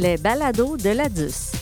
les balados de la DUS.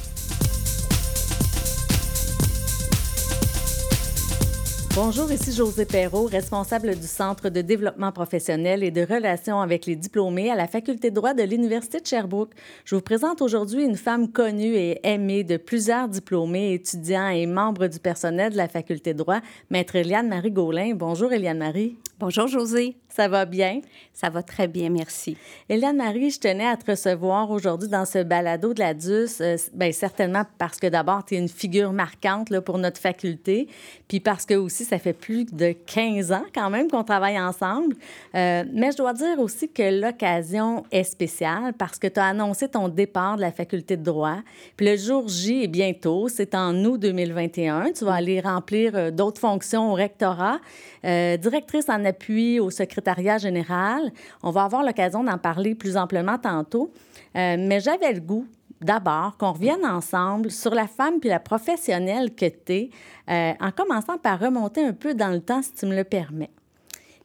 Bonjour, ici José Perrault, responsable du Centre de développement professionnel et de relations avec les diplômés à la Faculté de droit de l'Université de Sherbrooke. Je vous présente aujourd'hui une femme connue et aimée de plusieurs diplômés, étudiants et membres du personnel de la Faculté de droit, Maître Eliane Marie Gaulin. Bonjour, Eliane Marie. Bonjour, José. Ça va bien? Ça va très bien, merci. Eliane Marie, je tenais à te recevoir aujourd'hui dans ce balado de la DUS, euh, bien, certainement parce que d'abord, tu es une figure marquante là, pour notre faculté, puis parce que aussi, ça fait plus de 15 ans quand même qu'on travaille ensemble. Euh, mais je dois dire aussi que l'occasion est spéciale parce que tu as annoncé ton départ de la faculté de droit. Puis le jour J est bientôt, c'est en août 2021. Tu vas aller remplir euh, d'autres fonctions au rectorat, directrice en appui au secrétaire général. On va avoir l'occasion d'en parler plus amplement tantôt. Euh, mais j'avais le goût d'abord qu'on revienne ensemble sur la femme puis la professionnelle que tu es, euh, en commençant par remonter un peu dans le temps, si tu me le permets.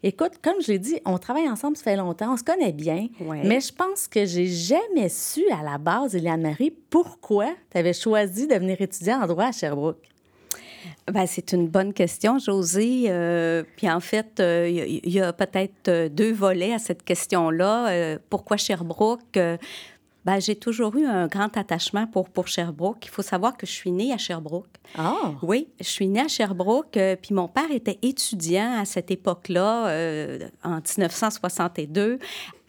Écoute, comme je l'ai dit, on travaille ensemble, ça fait longtemps, on se connaît bien, mais je pense que j'ai jamais su à la base, Eliane-Marie, pourquoi tu avais choisi de venir étudier en droit à Sherbrooke. Ben, c'est une bonne question, José. Euh, puis en fait, il euh, y, a peut-être euh, deux volets à cette question-là. pourquoi Sherbrooke? Ben, j'ai toujours eu un grand attachement pour, pour Sherbrooke. Il faut savoir que je suis née à Sherbrooke. Ah! Oui, je suis née à Sherbrooke, puis mon père était étudiant à cette époque-là, en 1962,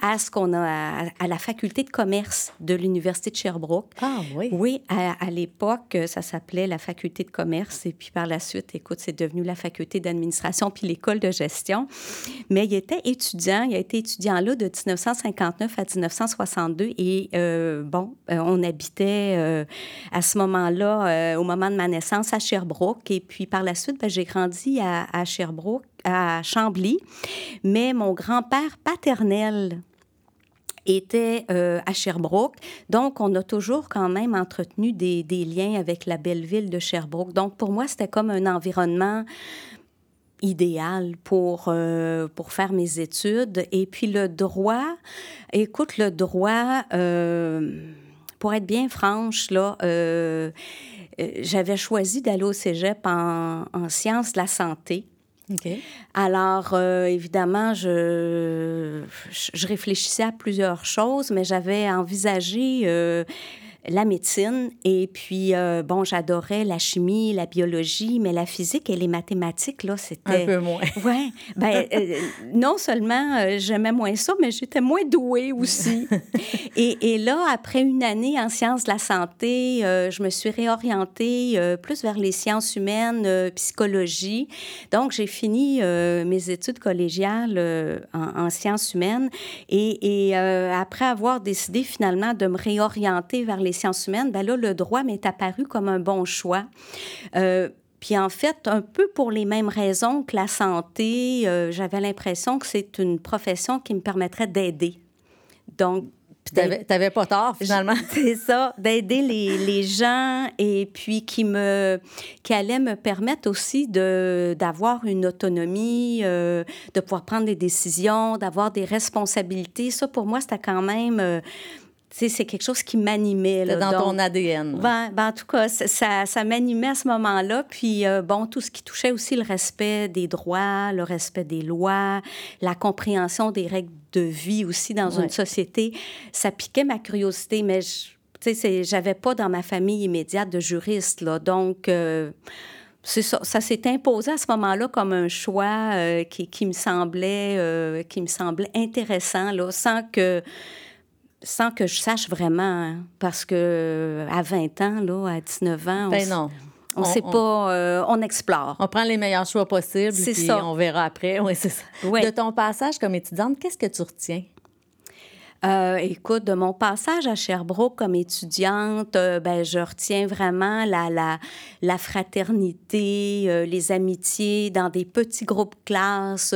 à ce qu'on a à, la faculté de commerce de l'Université de Sherbrooke. Ah oui. Oui, à, l'époque, ça s'appelait la faculté de commerce et puis par la suite, écoute, c'est devenu la faculté d'administration puis l'école de gestion. Mais il était étudiant, il a été étudiant là de 1959 à 1962 et euh, bon, euh, on habitait euh, à ce moment-là, au moment de ma naissance, à Sherbrooke et puis par la suite, ben, j'ai grandi à, à Sherbrooke à Chambly, mais mon grand-père paternel était euh, à Sherbrooke. Donc, on a toujours quand même entretenu des, liens avec la belle ville de Sherbrooke. Donc, pour moi, c'était comme un environnement idéal pour, euh, pour faire mes études. Et puis le droit, écoute, le droit, euh, pour être bien franche, là, j'avais choisi d'aller au cégep en, en sciences de la santé. Alors, euh, évidemment, je, je, réfléchissais à plusieurs choses, mais j'avais envisagé euh, la médecine. Et puis, euh, bon, j'adorais la chimie, la biologie, mais la physique et les mathématiques, là, c'était... Un peu moins. Oui. Ben, euh, non seulement euh, j'aimais moins ça, mais j'étais moins douée aussi. et, et, là, après une année en sciences de la santé, je me suis réorientée plus vers les sciences humaines, psychologie. Donc, j'ai fini mes études collégiales en, en, sciences humaines. Et, et après avoir décidé finalement de me réorienter vers les sciences humaines, ben là, le droit m'est apparu comme un bon choix. Euh, puis en fait, un peu pour les mêmes raisons que la santé, euh, j'avais l'impression que c'est une profession qui me permettrait d'aider. Donc, tu n'avais pas tort, finalement. C'est ça, d'aider les, les, gens et puis qui, me, qui allait me permettre aussi d'avoir une autonomie, euh, de pouvoir prendre des décisions, d'avoir des responsabilités. Ça, pour moi, c'était quand même c'est quelque chose qui m'animait. dans ton ADN. Ben, ben, en tout cas, ça, ça m'animait à ce moment-là. Puis, euh, bon, tout ce qui touchait aussi le respect des droits, le respect des lois, la compréhension des règles de vie aussi dans une société, ça piquait ma curiosité. Mais, tu sais, j'avais pas dans ma famille immédiate de juriste, là. Donc... Euh, ça, ça s'est imposé à ce moment-là comme un choix euh, qui, qui, me semblait qui me semblait intéressant là, sans que sans que je sache vraiment, hein, parce que à 20 ans, là, à 19 ans, ben non. On ne sait pas, euh, on explore. On prend les meilleurs choix possibles, puis ça. on verra après. Oui, c'est ça. De ton passage comme étudiante, qu'est-ce que tu retiens? Euh, écoute, de mon passage à Sherbrooke comme étudiante, euh, ben, je retiens vraiment la, la, fraternité, euh, les amitiés dans des petits groupes classes.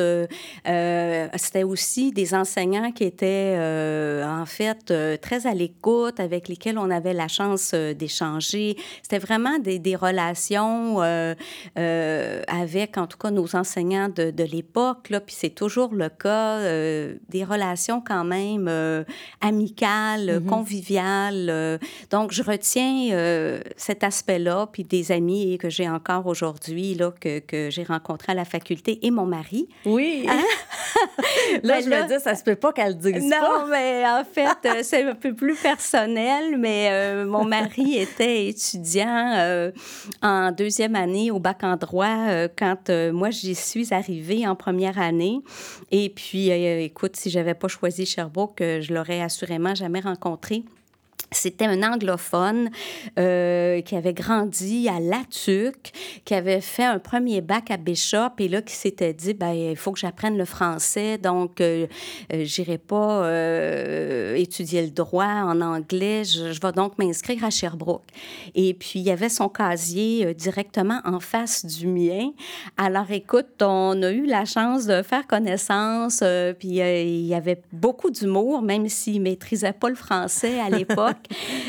C'était aussi des enseignants qui étaient en fait très à l'écoute, avec lesquels on avait la chance d'échanger. C'était vraiment des, des relations avec, en tout cas, nos enseignants de, de l'époque. Puis c'est toujours le cas, des relations quand même amical, Mm-hmm. convivial. donc, je retiens cet aspect-là, puis des amis que j'ai encore aujourd'hui, là, que, que j'ai rencontrés à la faculté, et mon mari. Oui. Hein? là, Ben je là- me dis, ça se peut pas qu'elle le dise Non, pas. mais en fait, euh, c'est un peu plus personnel, mais euh, mon mari était étudiant euh, en deuxième année au bac en droit euh, quand euh, moi j'y suis arrivée en première année. Et puis, euh, écoute, si j'avais pas choisi Sherbrooke, euh, je l'aurais assurément jamais rencontré. C'était un anglophone euh, qui avait grandi à Latuc, qui avait fait un premier bac à Bishop et là qui s'était dit ben il faut que j'apprenne le français donc euh, euh, j'irai pas euh, étudier le droit en anglais, je, je vais donc m'inscrire à Sherbrooke. Et puis il y avait son casier euh, directement en face du mien. Alors écoute, on a eu la chance de faire connaissance puis il y avait beaucoup d'humour même s'il maîtrisait pas le français à l'époque.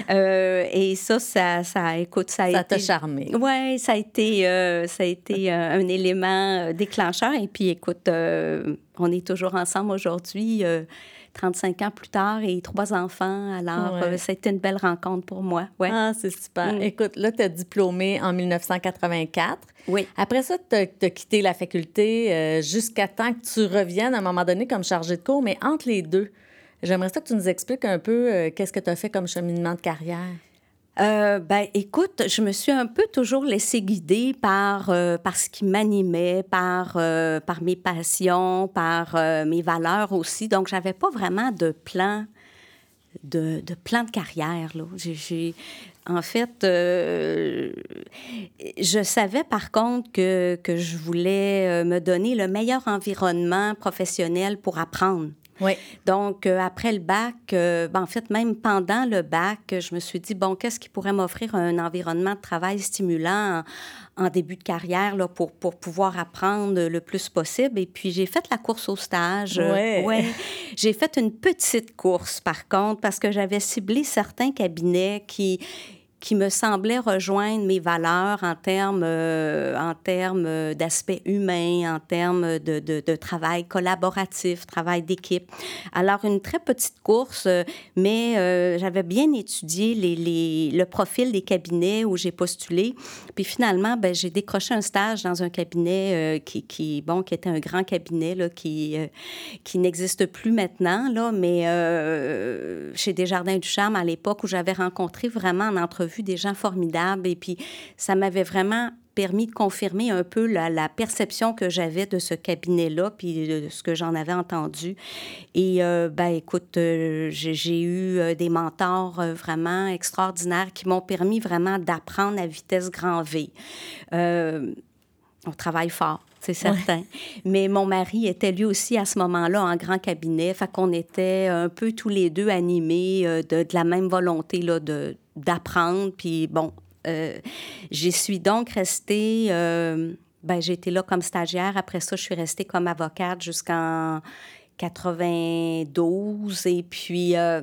Euh, et ça, ça, ça, écoute, ça a Ça été... t'a charmé. Oui, ça a été, euh, ça a été euh, un élément déclencheur. Et puis, écoute, euh, on est toujours ensemble aujourd'hui, euh, 35 ans plus tard, et trois enfants. Alors, Ouais. ça a été une belle rencontre pour moi. Ouais. Ah, c'est super. Mm. Écoute, là, tu as diplômé en 1984. Oui. Après ça, tu as, quitté la faculté jusqu'à temps que tu reviennes à un moment donné comme chargé de cours, mais entre les deux, j'aimerais ça que tu nous expliques un peu euh, qu'est-ce que tu as fait comme cheminement de carrière. Euh, ben, écoute, je me suis un peu toujours laissée guider par, euh, par ce qui m'animait, par, euh, par mes passions, par mes valeurs aussi. Donc, j'avais pas vraiment de plan de, de plan de carrière. Là. En fait, je savais par contre que, que je voulais me donner le meilleur environnement professionnel pour apprendre. Oui. Donc, euh, après le bac, euh, ben, en fait, même pendant le bac, je me suis dit, bon, qu'est-ce qui pourrait m'offrir un environnement de travail stimulant en, en début de carrière là, pour, pour pouvoir apprendre le plus possible? Et puis, j'ai fait la course au stage. Euh, ouais. J'ai fait une petite course, par contre, parce que j'avais ciblé certains cabinets qui qui me semblaient rejoindre mes valeurs en termes, euh, en termes d'aspect humain, en termes de, de, travail collaboratif, travail d'équipe. Alors, une très petite course, euh, mais euh, j'avais bien étudié les, les, le profil des cabinets où j'ai postulé. Puis finalement, ben, j'ai décroché un stage dans un cabinet qui, qui, bon, qui était un grand cabinet là, qui, qui n'existe plus maintenant, là, mais chez Desjardins du Charme à l'époque où j'avais rencontré vraiment en entrevue des gens formidables et puis ça m'avait vraiment permis de confirmer un peu la, la perception que j'avais de ce cabinet-là, puis de ce que j'en avais entendu. Et, euh, ben, écoute, euh, j'ai eu euh, des mentors euh, vraiment extraordinaires qui m'ont permis vraiment d'apprendre à vitesse grand V. On travaille fort, c'est certain. Mais mon mari était lui aussi à ce moment-là en grand cabinet, fait qu'on était un peu tous les deux animés de, de la même volonté là, de d'apprendre. Puis bon, euh, j'y suis donc restée. euh, ben, j'ai été là comme stagiaire. Après ça, je suis restée comme avocate jusqu'en 92. Et puis. euh,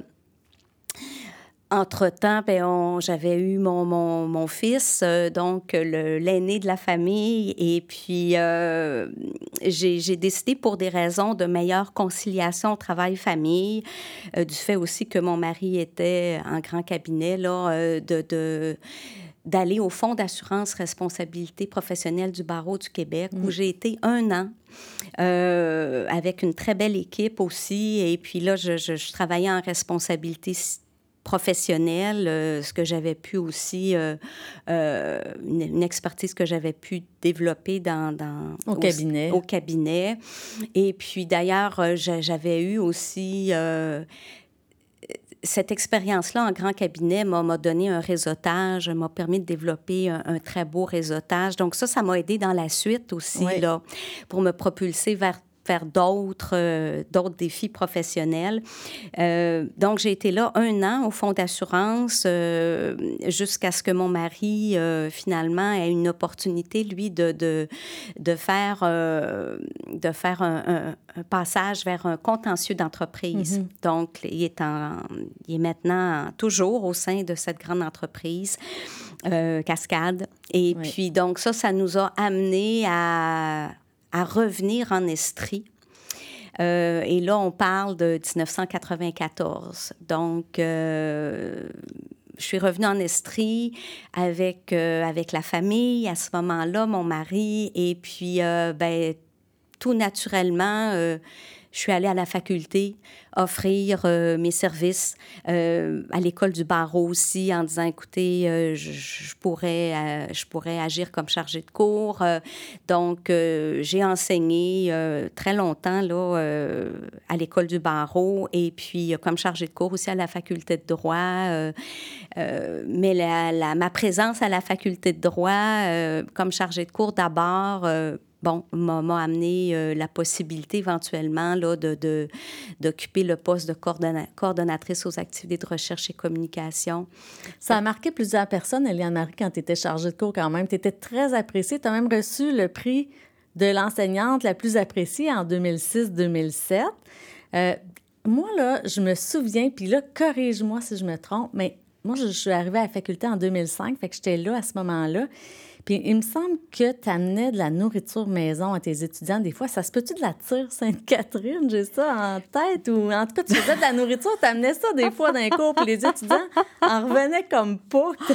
entre-temps, ben, j'avais eu mon, mon, mon fils, euh, donc le- l'aîné de la famille, et puis euh, j'ai décidé pour des raisons de meilleure conciliation travail-famille, euh, du fait aussi que mon mari était en grand cabinet, là, euh, de... de d'aller au Fonds d'assurance responsabilité professionnelle du barreau du Québec, où j'ai été un an euh, avec une très belle équipe aussi. Et puis là, je, je- je travaillais en responsabilité professionnelle, euh, ce que j'avais pu aussi, euh, euh, une, une expertise que j'avais pu développer dans, dans Au cabinet. Au cabinet. Et puis d'ailleurs, j'a- j'avais eu aussi cette expérience-là en grand cabinet m'a m'a donné un réseautage, m'a permis de développer un, un très beau réseautage. Donc ça, ça m'a aidé dans la suite aussi, Oui. là, pour me propulser vers d'autres euh, d'autres défis professionnels. Euh, donc, j'ai été là un an au fonds d'assurance euh, jusqu'à ce que mon mari, finalement, ait une opportunité, lui, de, de, de faire, de faire un, un- un passage vers un contentieux d'entreprise. Donc, il est, en, il est maintenant toujours au sein de cette grande entreprise, Cascade. Et Oui. puis, donc, ça, ça nous a amené à, à revenir en Estrie. et là, on parle de 1994. Donc, je suis revenue en Estrie avec, euh, avec la famille à ce moment-là, mon mari, et puis, euh, ben, tout naturellement, euh, je suis allée à la faculté offrir euh, mes services euh, à l'école du barreau aussi en disant, écoutez, euh, je, pourrais, je pourrais agir comme chargée de cours. donc, j'ai enseigné très longtemps là, à l'école du barreau et puis comme chargée de cours aussi à la faculté de droit. mais la, ma présence à la faculté de droit comme chargée de cours d'abord bon, m'a amené euh, la possibilité éventuellement là, de, d'occuper le poste de coordonnatrice aux activités de recherche et communication. Ça a marqué plusieurs personnes, Eliane Marie, quand tu étais chargée de cours quand même. Tu étais très appréciée. Tu as même reçu le prix de l'enseignante la plus appréciée en 2006-2007. Euh, moi, là, je me souviens, puis là, corrige-moi si je me trompe, mais moi, je, je suis arrivée à la faculté en 2005, fait que j'étais là à ce moment-là. Puis il me semble que tu amenais de la nourriture maison à tes étudiants. Des fois, ça se peut-tu de la tire Sainte-Catherine? J'ai ça en tête. Ou en tout cas, tu faisais de la nourriture, tu amenais ça des fois dans les cours, puis les étudiants en revenaient comme pas.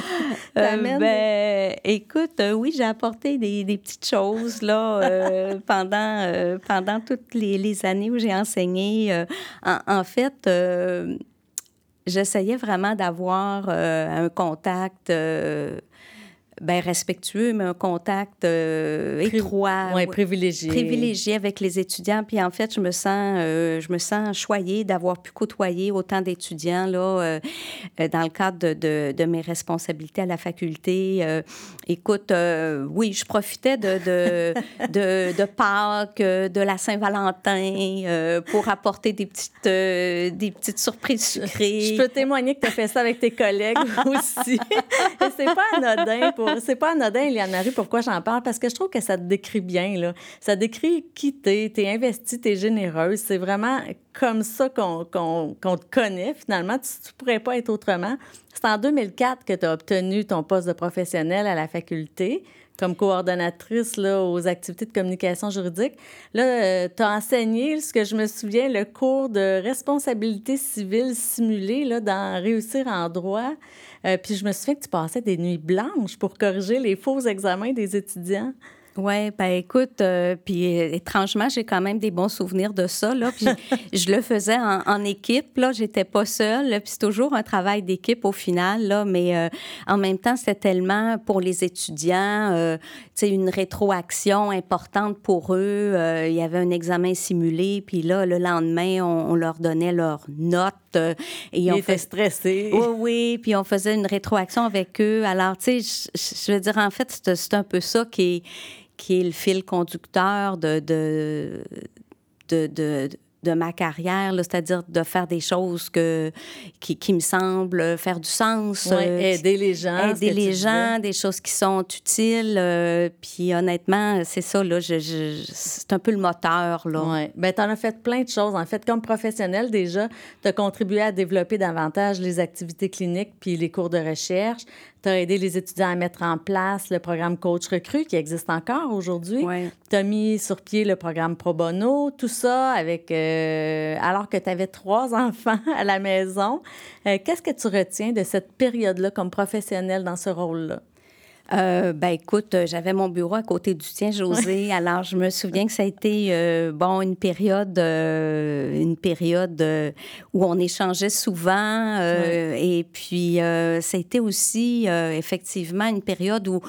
Euh, ben, écoute, euh, oui, j'ai apporté des, des, petites choses là, euh, pendant, pendant toutes les, les, années où j'ai enseigné. En, en, fait, j'essayais vraiment d'avoir un contact ben, respectueux, mais un contact euh, étroit. Oui, privilégié. Privilégié avec les étudiants. Puis en fait, je me sens, euh, je me sens choyée d'avoir pu côtoyer autant d'étudiants là, euh, dans le cadre de, de, de, mes responsabilités à la faculté. écoute, oui, je profitais de, de, de, de Pâques, de la Saint-Valentin pour apporter des petites, des petites surprises sucrées. Je peux témoigner que tu as fait ça avec tes collègues aussi. C'est pas anodin pour c'est pas anodin, Eliane Marie, pourquoi j'en parle? Parce que je trouve que ça te décrit bien, là. Ça décrit qui t'es, t'es investie, t'es généreuse. C'est vraiment comme ça qu'on te connaît, finalement. Tu, ne pourrais pas être autrement. C'est en 2004 que tu as obtenu ton poste de professionnel à la faculté comme coordonnatrice là, aux activités de communication juridique. Là, euh, tu as enseigné, ce que je me souviens, le cours de responsabilité civile simulée là, dans Réussir en droit. Euh, puis je me souviens que tu passais des nuits blanches pour corriger les faux examens des étudiants. Oui, ben écoute, euh, puis étrangement, j'ai quand même des bons souvenirs de ça. Là, puis je le faisais en, équipe. Là, j'étais pas seule. Puis c'est toujours un travail d'équipe au final. Là, mais euh, en même temps, c'était tellement pour les étudiants, euh, tu sais, une rétroaction importante pour eux. il y avait un examen simulé. Puis là, le lendemain, on, leur donnait leurs notes. et Ils on étaient stressés. Oui, oui. Puis on faisait une rétroaction avec eux. Alors, tu sais, je veux dire, en fait, c'est un peu ça qui est qui est le fil conducteur de, de, de, de ma carrière, c'est-à-dire de faire des choses que, qui, qui, me semblent faire du sens. Euh, aider les gens. Aider les gens, des choses qui sont utiles. Euh, puis honnêtement, c'est ça, là, je, c'est un peu le moteur. Là. Oui. Bien, tu en as fait plein de choses. En fait, comme professionnel, déjà, tu as contribué à développer davantage les activités cliniques puis les cours de recherche. Tu as aidé les étudiants à mettre en place le programme Coach Recru qui existe encore aujourd'hui. Tu as mis sur pied le programme Pro Bono, tout ça avec euh, alors que tu avais trois enfants à la maison. Euh, qu'est-ce que tu retiens de cette période-là comme professionnel dans ce rôle-là? Euh, ben écoute, euh, j'avais mon bureau à côté du tien, José. Alors je me souviens que ça a été euh, bon une période, une période où on échangeait souvent. Et puis ça a été aussi effectivement une période où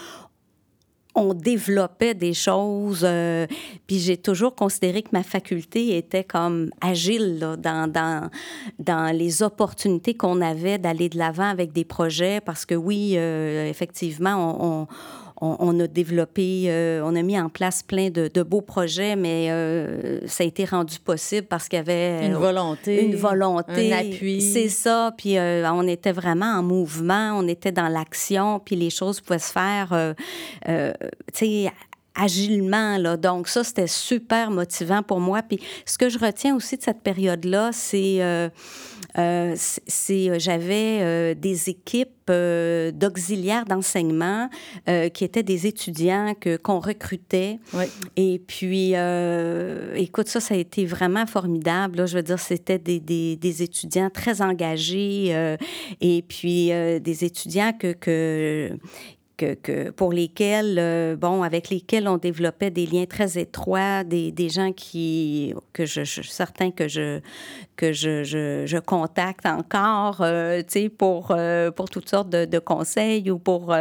on développait des choses. Euh, puis j'ai toujours considéré que ma faculté était comme agile là, dans, dans, dans les opportunités qu'on avait d'aller de l'avant avec des projets parce que oui, euh, effectivement, on on, a développé, euh, on a mis en place plein de, beaux projets, mais euh, ça a été rendu possible parce qu'il y avait une volonté, une volonté, un appui. C'est ça. Puis euh, on était vraiment en mouvement, on était dans l'action, puis les choses pouvaient se faire, tu sais agilement. Là. Donc, ça, c'était super motivant pour moi. Puis, ce que je retiens aussi de cette période-là, c'est euh, c'est, j'avais des équipes d'auxiliaires d'enseignement qui étaient des étudiants que, qu'on recrutait. Et puis, écoute, ça, ça a été vraiment formidable. Là. Je veux dire, c'était des, des, des étudiants très engagés et puis des étudiants que, que que, pour lesquels, euh, bon, avec lesquels on développait des liens très étroits, des, des gens qui, que je, je certains que je, que je, je, je contacte encore, euh, tu sais, pour, euh, pour toutes sortes de, de conseils ou pour,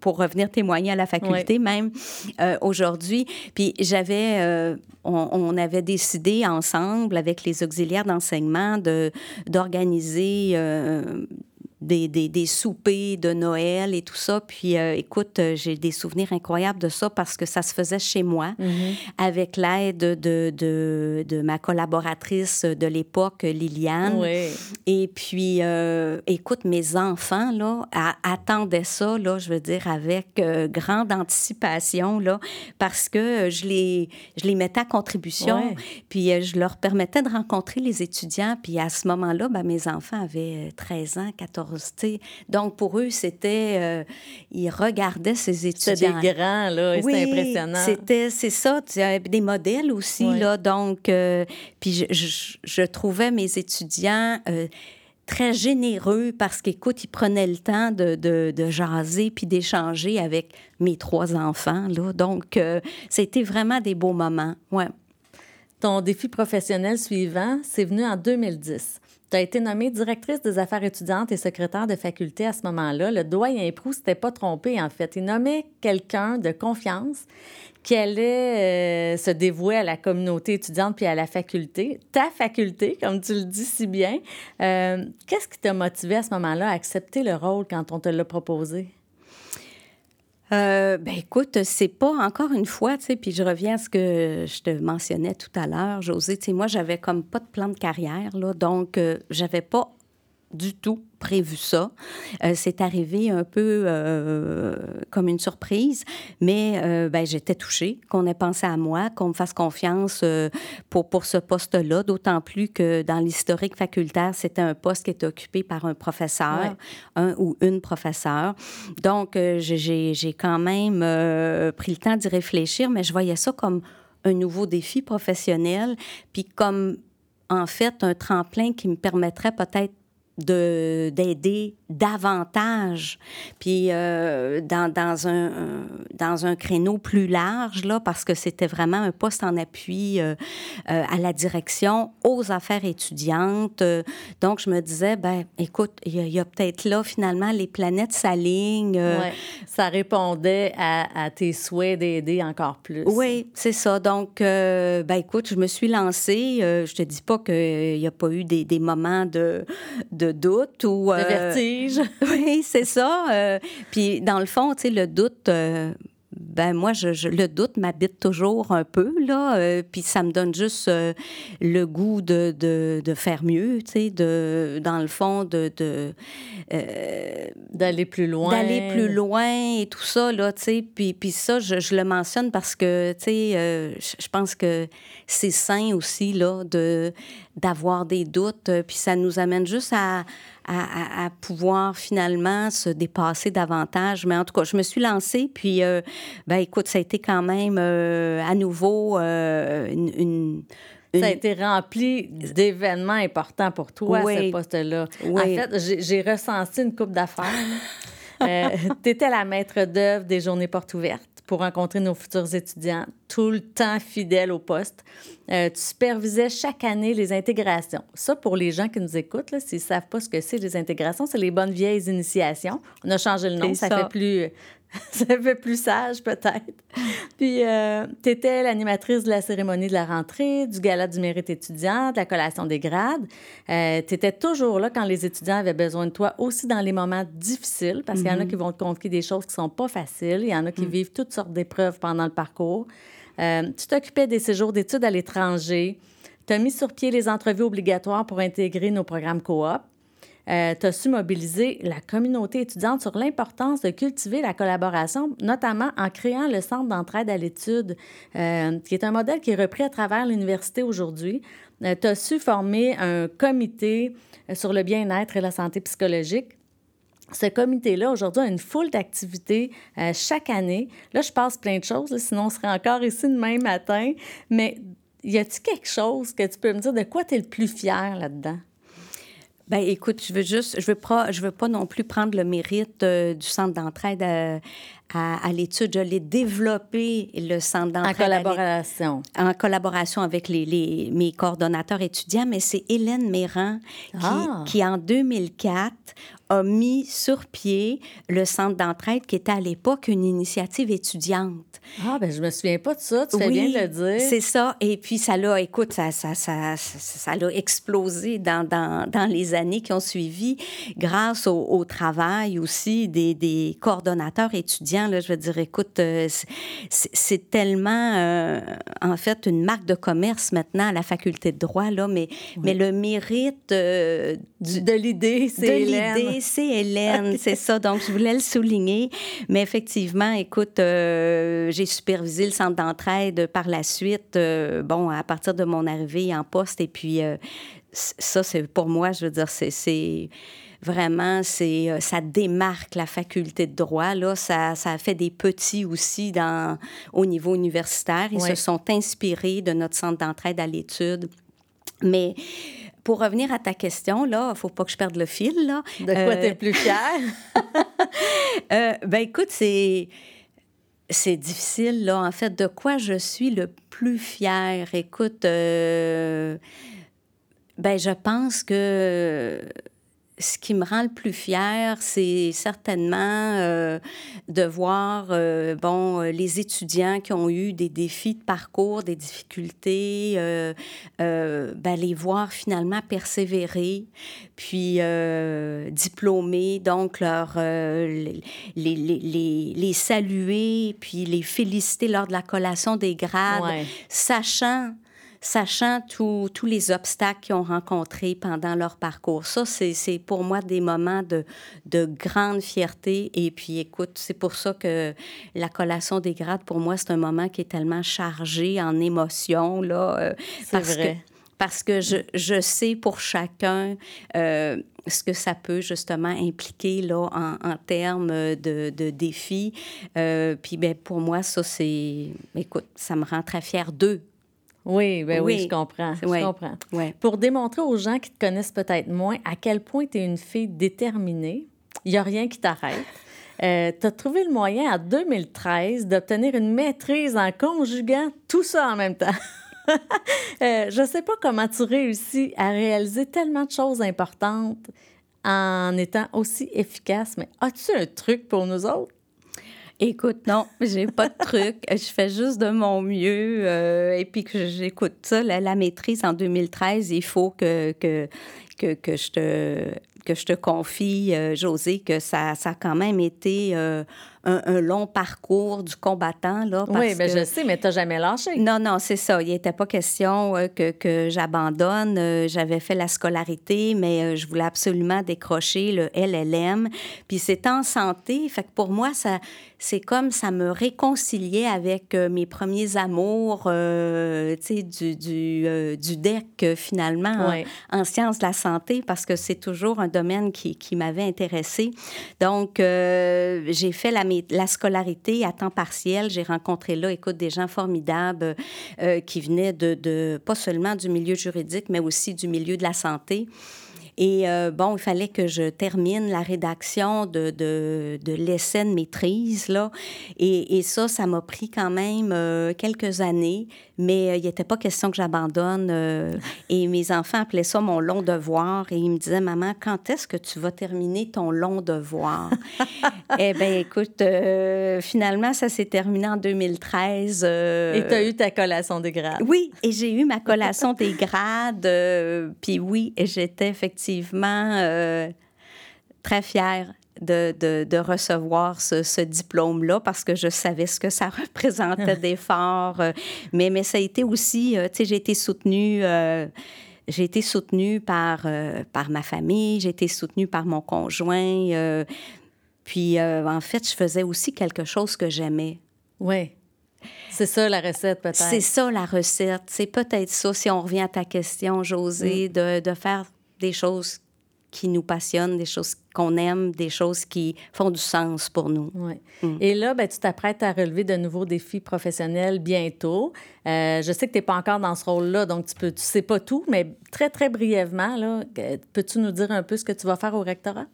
pour revenir témoigner à la faculté même aujourd'hui. Puis j'avais, on, on, avait décidé ensemble avec les auxiliaires d'enseignement de, d'organiser des, des, des, soupers de Noël et tout ça. Puis, euh, écoute, euh, j'ai des souvenirs incroyables de ça parce que ça se faisait chez moi mm-hmm. avec l'aide de, de, de, ma collaboratrice de l'époque, Liliane. Oui. Et puis, euh, écoute, mes enfants, là, attendaient ça, là, je veux dire, avec grande anticipation, là, parce que je les, je les mettais à contribution. Puis, je leur permettais de rencontrer les étudiants. Puis, à ce moment-là, ben, mes enfants avaient 13 ans, 14 donc, pour eux, c'était... Euh, ils regardaient ces étudiants. C'était des grands, là, oui, c'était impressionnant. c'était, c'est ça, des modèles aussi, là. Donc, euh, puis je, je, trouvais mes étudiants... Euh, très généreux parce qu'écoute, ils prenaient le temps de, de, de jaser puis d'échanger avec mes trois enfants. Là. Donc, c'était vraiment des beaux moments. Ouais. Ton défi professionnel suivant, c'est venu en 2010. Tu as été nommée directrice des affaires étudiantes et secrétaire de faculté à ce moment-là. Le doyen Proust s'était pas trompé, en fait. Il nommait quelqu'un de confiance qui allait euh, se dévouer à la communauté étudiante puis à la faculté. Ta faculté, comme tu le dis si bien. Euh, qu'est-ce qui t'a motivé à ce moment-là à accepter le rôle quand on te l'a proposé? Euh, ben écoute, c'est pas encore une fois, tu sais, puis je reviens à ce que je te mentionnais tout à l'heure, José, tu sais, moi, j'avais comme pas de plan de carrière, là, donc euh, j'avais pas du tout prévu ça. Euh, c'est arrivé un peu euh, comme une surprise, mais euh, ben, j'étais touchée qu'on ait pensé à moi, qu'on me fasse confiance pour, pour ce poste-là, d'autant plus que dans l'historique facultaire, c'était un poste qui était occupé par un professeur, un ou une professeure. Donc, j'ai quand même pris le temps d'y réfléchir, mais je voyais ça comme un nouveau défi professionnel, puis comme en fait un tremplin qui me permettrait peut-être d'aider davantage, puis euh, dans, dans, un, dans un créneau plus large, là, parce que c'était vraiment un poste en appui euh, euh, à la direction, aux affaires étudiantes. donc, je me disais, ben écoute, il y a, peut-être là, finalement, les planètes s'alignent. Ouais, ça répondait à, à tes souhaits d'aider encore plus. Oui, c'est ça. Donc, ben écoute, je me suis lancée. je te dis pas qu'il n'y a pas eu des, des moments de, de doute ou... de vertige oui, c'est ça. Euh, puis dans le fond, tu sais, le doute, euh, ben moi, je, le doute m'habite toujours un peu, là, euh, puis ça me donne juste le goût de, de, de, faire mieux, tu sais, de, dans le fond, de... de d'aller plus loin. D'aller plus loin et tout ça, là, tu sais, puis, puis ça, je, je, le mentionne parce que, tu sais, je pense que c'est sain aussi, là, de, d'avoir des doutes, puis ça nous amène juste à à, pouvoir finalement se dépasser davantage. Mais en tout cas, je me suis lancée, puis, euh, ben, écoute, ça a été quand même euh, à nouveau euh, une, Ça a été rempli d'événements importants pour toi, ce poste-là. En fait, j'ai recensé une coupe d'affaires. tu étais la maître d'œuvre des journées portes ouvertes pour rencontrer nos futurs étudiants, tout le temps fidèle au poste. Euh, tu supervisais chaque année les intégrations. Ça, pour les gens qui nous écoutent, s'ils ne savent pas ce que c'est les intégrations, c'est les bonnes vieilles initiations. On a changé le nom, ça, ça, fait plus ça fait plus sage peut-être. Puis, euh, tu étais l'animatrice de la cérémonie de la rentrée, du gala du mérite étudiant, de la collation des grades. Euh, tu étais toujours là quand les étudiants avaient besoin de toi, aussi dans les moments difficiles, parce qu'il y en a mm-hmm. qui vont te confier des choses qui sont pas faciles. Il y en a qui mm. vivent toutes sortes d'épreuves pendant le parcours. Euh, tu t'occupais des séjours d'études à l'étranger. Tu as mis sur pied les entrevues obligatoires pour intégrer nos programmes coop. Euh, tu as su mobiliser la communauté étudiante sur l'importance de cultiver la collaboration, notamment en créant le Centre d'entraide à l'étude, euh, qui est un modèle qui est repris à travers l'université aujourd'hui? Euh, tu as su former un comité sur le bien-être et la santé psychologique? Ce comité-là, aujourd'hui, a une foule d'activités chaque année. Là, je passe plein de choses, sinon on serait encore ici demain matin. Mais y a-t-il quelque chose que tu peux me dire de quoi tu es le plus fier là-dedans? Ben écoute, je veux juste, je veux pas, je veux pas non plus prendre le mérite euh, du centre d'entraide à, à, l'étude. Je l'ai développé, le centre d'entraide. En collaboration. En collaboration avec les, les, mes coordonnateurs étudiants, mais c'est Hélène Méran qui, ah. qui, en 2004, a mis sur pied le centre d'entraide qui était à l'époque une initiative étudiante. Ah, ben je me souviens pas de ça, tu fais bien de le dire. C'est ça. Et puis, ça l'a, écoute, ça, ça, ça, ça, l'a explosé dans, dans, dans, les années qui ont suivi grâce au, au travail aussi des, des coordonnateurs étudiants je veux dire, écoute, euh, c'est tellement, euh, en fait, une marque de commerce maintenant à la faculté de droit, là, mais, mais le mérite euh, de l'idée, c'est Hélène. c'est Hélène, c'est ça. Donc, je voulais le souligner. Mais effectivement, écoute, j'ai supervisé le centre d'entraide par la suite, bon, à partir de mon arrivée en poste. Et puis, ça, c'est pour moi, je veux dire, c'est Vraiment, c'est euh, ça démarque la faculté de droit. Là, ça, ça a fait des petits aussi dans, au niveau universitaire. Ils se sont inspirés de notre centre d'entraide à l'étude. Mais pour revenir à ta question, là, faut pas que je perde le fil. Là. De quoi tu es plus fière? euh, ben écoute, c'est c'est difficile, là, en fait, de quoi je suis le plus fière? Écoute, euh, ben, je pense que ce qui me rend le plus fière, c'est certainement euh, de voir euh, bon, euh, les étudiants qui ont eu des défis de parcours, des difficultés, ben, les voir finalement persévérer, puis diplômer, donc leur, les, les, les, les, saluer, puis les féliciter lors de la collation des grades, sachant sachant tous les obstacles qu'ils ont rencontrés pendant leur parcours. Ça, c'est pour moi des moments de, de grande fierté. Et puis, écoute, c'est pour ça que la collation des grades, pour moi, c'est un moment qui est tellement chargé en émotions. Là, euh, parce vrai. Que, parce que je, je, sais pour chacun euh, ce que ça peut justement impliquer là, en, en termes de, de défis. Euh, puis ben, pour moi, ça, c'est... Écoute, ça me rend très fière d'eux oui, ben oui, je comprends. Je comprends. Pour démontrer aux gens qui te connaissent peut-être moins à quel point tu es une fille déterminée, il n'y a rien qui t'arrête. Euh, tu as trouvé le moyen en 2013 d'obtenir une maîtrise en conjuguant tout ça en même temps. euh, je ne sais pas comment tu réussis à réaliser tellement de choses importantes en étant aussi efficace, mais as-tu un truc pour nous autres? Écoute, non, j'ai pas de truc. Je fais juste de mon mieux. Euh, et puis que j'écoute ça, la, maîtrise en 2013, il faut que, que, que, que je te que je te confie, euh, José, que ça, ça a quand même été euh, un, long parcours du combattant. Là, oui, mais je sais, mais tu n'as jamais lâché. Non, non, c'est ça. Il n'était pas question euh, que, que j'abandonne. Euh, j'avais fait la scolarité, mais euh, je voulais absolument décrocher le LLM. Puis c'est en santé. Fait que pour moi, ça, c'est comme ça me réconciliait avec mes premiers amours, tu sais, du, du, du DEC, finalement, en, sciences de la santé, parce que c'est toujours un domaine qui, qui m'avait intéressée. Donc, j'ai fait la la scolarité à temps partiel. J'ai rencontré là, écoute, des gens formidables euh, qui venaient de, pas seulement du milieu juridique, mais aussi du milieu de la santé. Et euh, bon, il fallait que je termine la rédaction de, de, l'essai de maîtrise, là. Et, ça, ça m'a pris quand même euh, quelques années, mais euh, il n'était pas question que j'abandonne. et mes enfants appelaient ça mon long devoir. Et ils me disaient, maman, quand est-ce que tu vas terminer ton long devoir? eh bien, écoute, finalement, ça s'est terminé en 2013. et tu as eu ta collation des grades? Oui, et j'ai eu ma collation des grades. Puis oui, j'étais effectivement euh, très fière de, de, de, recevoir ce, ce diplôme-là parce que je savais ce que ça représentait d'efforts. Euh, mais, mais ça a été aussi, euh, tu sais, j'ai été soutenue j'ai été soutenue par, par ma famille, j'ai été soutenue par mon conjoint. puis, en fait, je faisais aussi quelque chose que j'aimais. Oui. C'est ça la recette, peut-être. C'est ça la recette. C'est peut-être ça, si on revient à ta question, José, mm. de, de faire des choses qui nous passionnent, des choses qu'on aime, des choses qui font du sens pour nous. Oui. Mm. Et là, ben, tu t'apprêtes à relever de nouveaux défis professionnels bientôt. Euh, je sais que tu n'es pas encore dans ce rôle-là, donc tu ne tu sais pas tout, mais très, très brièvement, là, peux-tu nous dire un peu ce que tu vas faire au rectorat?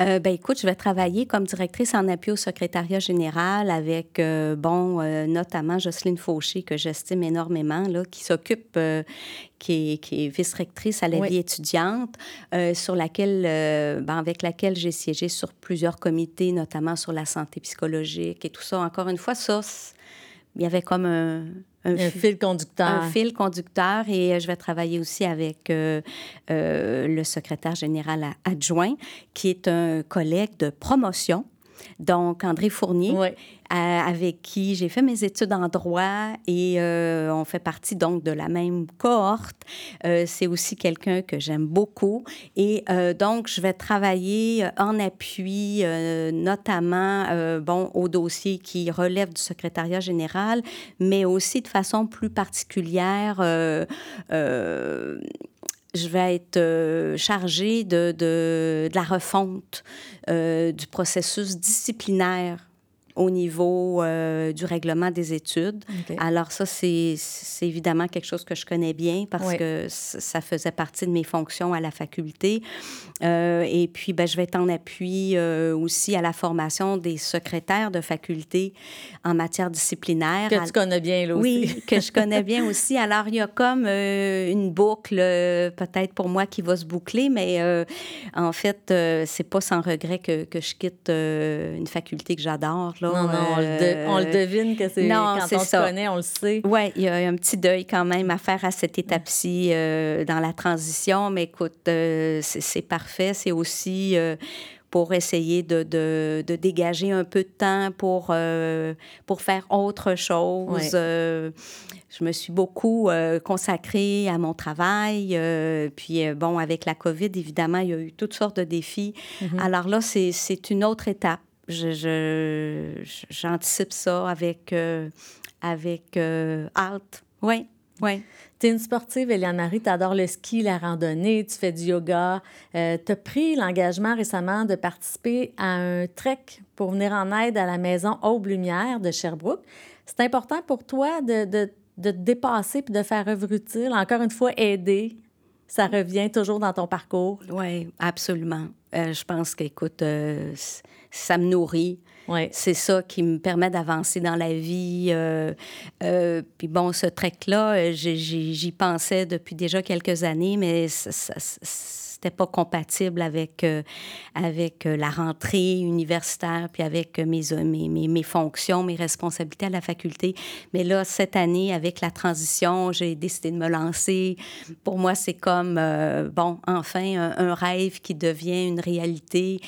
Euh, ben, écoute, je vais travailler comme directrice en appui au secrétariat général avec, euh, bon, euh, notamment Jocelyne Fauché, que j'estime énormément, là, qui s'occupe, qui est, qui est vice-rectrice à la vie étudiante, sur laquelle, ben, avec laquelle j'ai siégé sur plusieurs comités, notamment sur la santé psychologique et tout ça. Encore une fois, ça, il y avait comme un, fil conducteur. Un fil conducteur et euh, je vais travailler aussi avec euh, euh, le secrétaire général adjoint, qui est un collègue de promotion donc, André Fournier, euh, avec qui j'ai fait mes études en droit et euh, on fait partie donc de la même cohorte. Euh, c'est aussi quelqu'un que j'aime beaucoup. Et donc, je vais travailler en appui, notamment, bon, au dossier qui relève du secrétariat général, mais aussi de façon plus particulière je vais être euh, chargée de, la refonte euh, du processus disciplinaire au niveau euh, du règlement des études. Alors ça, c'est évidemment quelque chose que je connais bien parce que ça faisait partie de mes fonctions à la faculté. Euh, et puis, ben, je vais être en appui euh, aussi à la formation des secrétaires de faculté en matière disciplinaire. Que tu connais bien, là aussi. Oui, que je connais bien aussi. Alors, il y a comme une boucle, peut-être pour moi, qui va se boucler, mais en fait, c'est pas sans regret que, que je quitte une faculté que j'adore. Non, non, on, le, euh, devine que c'est quand on se connaît, on le sait. Oui, il y a un petit deuil quand même à faire à cette étape-ci euh, dans la transition, mais écoute, euh, c'est parfait. C'est aussi pour essayer de, de, de, dégager un peu de temps pour, pour faire autre chose. je me suis beaucoup consacrée à mon travail. puis, bon, avec la COVID, évidemment, il y a eu toutes sortes de défis. Mm-hmm. Alors là, c'est une autre étape je, j'anticipe ça avec, euh, avec euh, Oui, oui. Tu es une sportive, Eliane-Marie, tu adores le ski, la randonnée, tu fais du yoga. Euh, tu as pris l'engagement récemment de participer à un trek pour venir en aide à la maison Aube-Lumière de Sherbrooke. C'est important pour toi de, de, de te dépasser puis de faire œuvre utile, encore une fois, aider. Ça revient toujours dans ton parcours. Oui, absolument. Je pense qu'écoute, ça me nourrit. C'est ça qui me permet d'avancer dans la vie. Euh, euh, puis bon, ce trek-là, euh, j'y pensais depuis déjà quelques années, mais ça, c'était pas compatible avec, euh, avec euh, la rentrée universitaire, puis avec euh, mes, mes, mes, fonctions, mes responsabilités à la faculté. Mais là, cette année, avec la transition, j'ai décidé de me lancer. Pour moi, c'est comme, bon, enfin, un, rêve qui devient une réalité.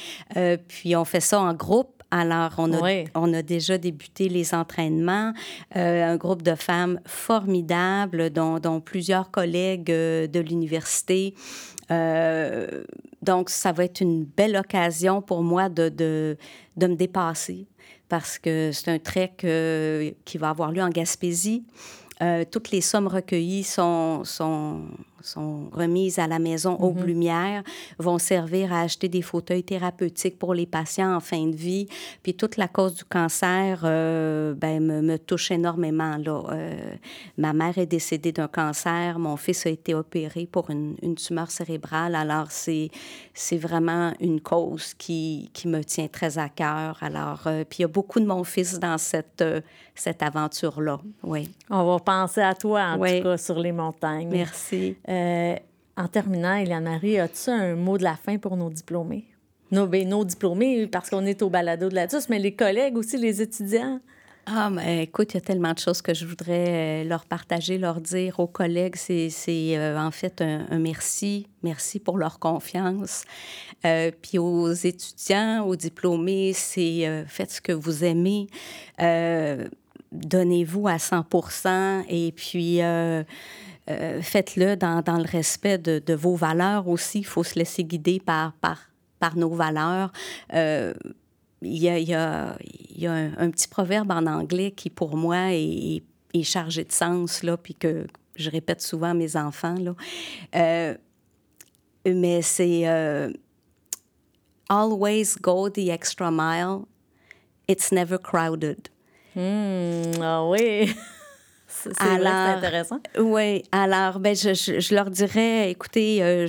puis on fait ça en groupe. Alors, on a, on a déjà débuté les entraînements. un groupe de femmes formidables, dont, dont plusieurs collègues de l'université. Euh, donc, ça va être une belle occasion pour moi de, de, de me dépasser parce que c'est un trek euh, qui va avoir lieu en Gaspésie. Euh, toutes les sommes recueillies sont, sont, sont remises à la maison aux mm-hmm. Lumière, vont servir à acheter des fauteuils thérapeutiques pour les patients en fin de vie. Puis toute la cause du cancer euh, ben, me, me, touche énormément. Là. Euh, ma mère est décédée d'un cancer, mon fils a été opéré pour une, une tumeur cérébrale. Alors, c'est, c'est vraiment une cause qui, qui me tient très à cœur. Alors, euh, puis il y a beaucoup de mon fils dans cette, cette aventure-là. Oui. On va penser à toi, en tout cas, sur les montagnes. Merci. Euh, en terminant, Eliane-Marie, as-tu un mot de la fin pour nos diplômés? Nos, ben, diplômés, parce qu'on est au balado de la DUS, mais les collègues aussi, les étudiants? Ah, mais écoute, il y a tellement de choses que je voudrais euh, leur partager, leur dire aux collègues. C'est euh, en fait un, merci. Merci pour leur confiance. puis aux étudiants, aux diplômés, c'est faites ce que vous aimez. donnez-vous à 100% et puis euh, faites-le dans, dans, le respect de, vos valeurs aussi. Il faut se laisser guider par, par, par nos valeurs. Euh, il y a, y a, y a un, petit proverbe en anglais qui, pour moi, est, chargé de sens, là, puis que je répète souvent à mes enfants. Euh, mais c'est Always go the extra mile. It's never crowded. Hmm, ah oui. C'est intéressant. Oui, alors, ben, je, je, leur dirais, écoutez, euh,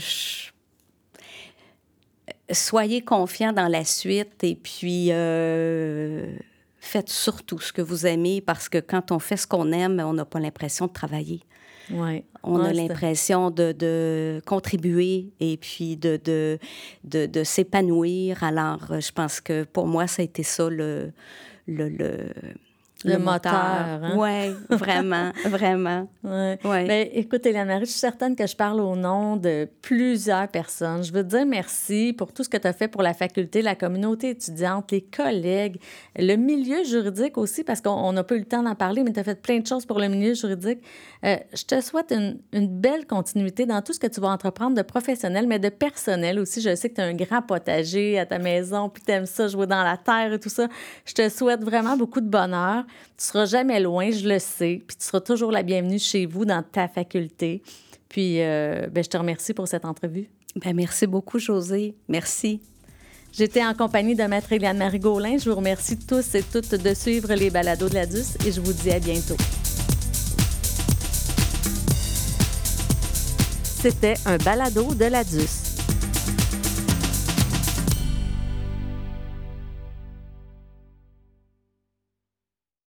soyez confiants dans la suite et puis euh, faites surtout ce que vous aimez parce que quand on fait ce qu'on aime, on n'a pas l'impression de travailler. Ouais. On a l'impression de, de, contribuer et puis de, de, de, de s'épanouir. Alors, je pense que pour moi, ça a été ça le, le, le le, moteur. Hein? Oui, vraiment, vraiment. Ouais. Ouais. Bien, écoute, Hélène Marie, je suis certaine que je parle au nom de plusieurs personnes. Je veux te dire merci pour tout ce que tu as fait pour la faculté, la communauté étudiante, les collègues, le milieu juridique aussi, parce qu'on n'a pas eu le temps d'en parler, mais tu as fait plein de choses pour le milieu juridique. Euh, je te souhaite une, une, belle continuité dans tout ce que tu vas entreprendre de professionnel, mais de personnel aussi. Je sais que tu as un grand potager à ta maison, puis tu aimes ça, jouer dans la terre et tout ça. Je te souhaite vraiment beaucoup de bonheur. Tu seras jamais loin, je le sais, puis tu seras toujours la bienvenue chez vous dans ta faculté. Puis, euh, ben, je te remercie pour cette entrevue. Ben, merci beaucoup, José. Merci. J'étais en compagnie de Maître Eliane Marie Gaulin. Je vous remercie tous et toutes de suivre les balados de la DUS et je vous dis à bientôt. C'était un balado de la DUS.